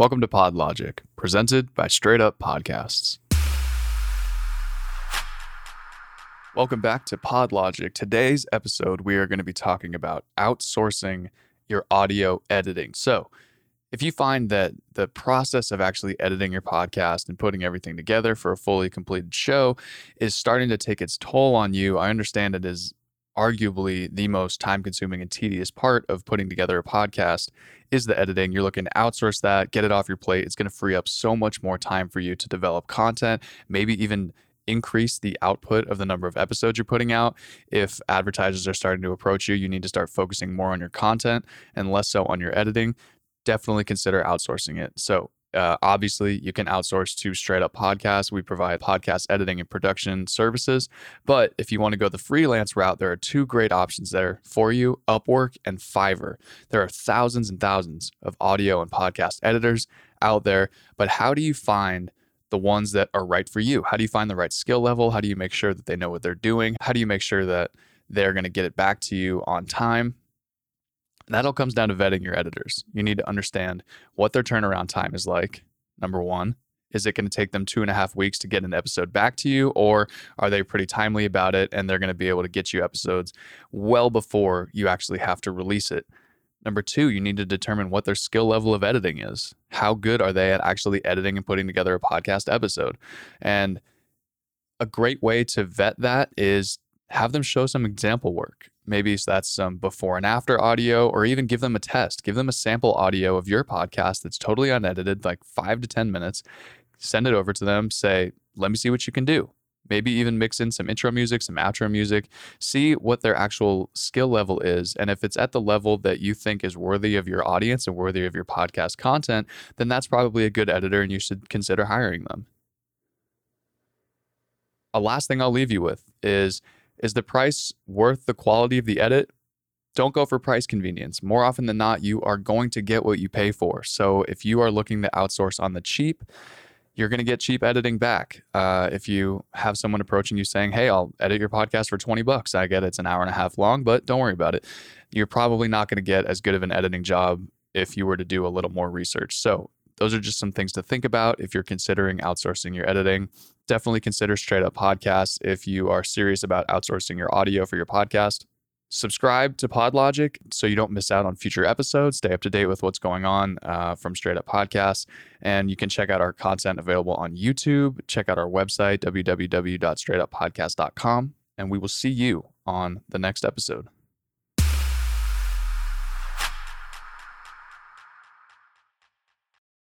Welcome to PodLogic, presented by Straight Up Podcasts. Welcome back to PodLogic. Today's episode, we are going to be talking about outsourcing your audio editing. So, if you find that the process of actually editing your podcast and putting everything together for a fully completed show is starting to take its toll on you, I understand it is arguably the most time consuming and tedious part of putting together a podcast is the editing. You're looking to outsource that, get it off your plate. It's going to free up so much more time for you to develop content, maybe even increase the output of the number of episodes you're putting out. If advertisers are starting to approach you, you need to start focusing more on your content and less so on your editing definitely consider outsourcing it. So, uh, obviously, you can outsource to straight up podcasts. We provide podcast editing and production services. But if you want to go the freelance route, there are two great options there for you Upwork and Fiverr. There are thousands and thousands of audio and podcast editors out there. But how do you find the ones that are right for you? How do you find the right skill level? How do you make sure that they know what they're doing? How do you make sure that they're going to get it back to you on time? That all comes down to vetting your editors. You need to understand what their turnaround time is like. Number one, is it going to take them two and a half weeks to get an episode back to you, or are they pretty timely about it and they're going to be able to get you episodes well before you actually have to release it? Number two, you need to determine what their skill level of editing is. How good are they at actually editing and putting together a podcast episode? And a great way to vet that is have them show some example work. Maybe that's some before and after audio, or even give them a test. Give them a sample audio of your podcast that's totally unedited, like five to 10 minutes. Send it over to them. Say, let me see what you can do. Maybe even mix in some intro music, some outro music. See what their actual skill level is. And if it's at the level that you think is worthy of your audience and worthy of your podcast content, then that's probably a good editor and you should consider hiring them. A last thing I'll leave you with is is the price worth the quality of the edit? Don't go for price convenience. More often than not, you are going to get what you pay for. So if you are looking to outsource on the cheap, you're going to get cheap editing back. Uh, if you have someone approaching you saying, "Hey, I'll edit your podcast for 20 bucks," I get it's an hour and a half long, but don't worry about it. You're probably not going to get as good of an editing job if you were to do a little more research. So those are just some things to think about if you're considering outsourcing your editing definitely consider Straight Up Podcasts if you are serious about outsourcing your audio for your podcast. Subscribe to PodLogic so you don't miss out on future episodes. Stay up to date with what's going on uh, from Straight Up Podcasts. And you can check out our content available on YouTube. Check out our website, www.straightuppodcast.com. And we will see you on the next episode.